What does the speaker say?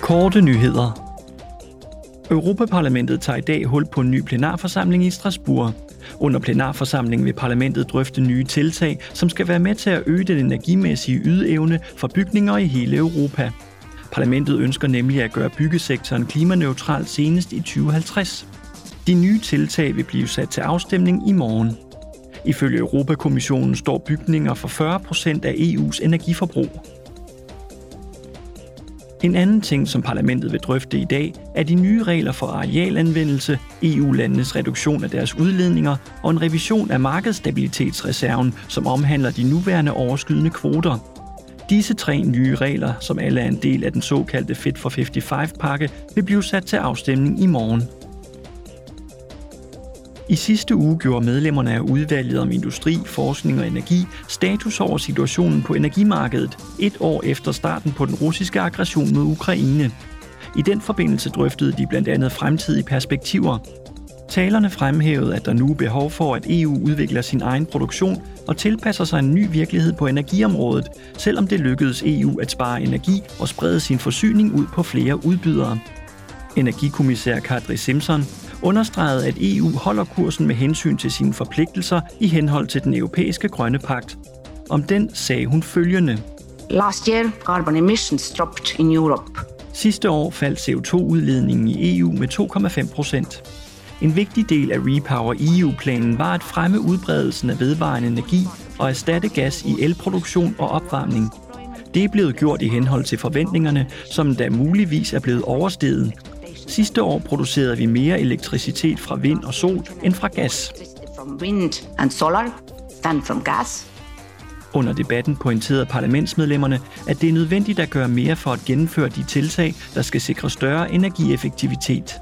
Korte nyheder. Europaparlamentet tager i dag hul på en ny plenarforsamling i Strasbourg. Under plenarforsamlingen vil parlamentet drøfte nye tiltag, som skal være med til at øge den energimæssige ydeevne for bygninger i hele Europa. Parlamentet ønsker nemlig at gøre byggesektoren klimaneutral senest i 2050. De nye tiltag vil blive sat til afstemning i morgen. Ifølge Europakommissionen står bygninger for 40 procent af EU's energiforbrug. En anden ting, som parlamentet vil drøfte i dag, er de nye regler for arealanvendelse, EU-landenes reduktion af deres udledninger og en revision af markedsstabilitetsreserven, som omhandler de nuværende overskydende kvoter. Disse tre nye regler, som alle er en del af den såkaldte Fit for 55-pakke, vil blive sat til afstemning i morgen. I sidste uge gjorde medlemmerne af udvalget om industri, forskning og energi status over situationen på energimarkedet, et år efter starten på den russiske aggression mod Ukraine. I den forbindelse drøftede de blandt andet fremtidige perspektiver. Talerne fremhævede, at der nu er behov for, at EU udvikler sin egen produktion og tilpasser sig en ny virkelighed på energiområdet, selvom det lykkedes EU at spare energi og sprede sin forsyning ud på flere udbydere. Energikommissær Kadri Simpson understregede, at EU holder kursen med hensyn til sine forpligtelser i henhold til den europæiske grønne pagt. Om den sagde hun følgende. Last year, carbon emissions dropped in Europe. Sidste år faldt CO2-udledningen i EU med 2,5 procent. En vigtig del af Repower EU-planen var at fremme udbredelsen af vedvarende energi og erstatte gas i elproduktion og opvarmning. Det er blevet gjort i henhold til forventningerne, som da muligvis er blevet oversteget, Sidste år producerede vi mere elektricitet fra vind og sol end fra gas. From wind and solar than from gas. Under debatten pointerede parlamentsmedlemmerne, at det er nødvendigt at gøre mere for at gennemføre de tiltag, der skal sikre større energieffektivitet.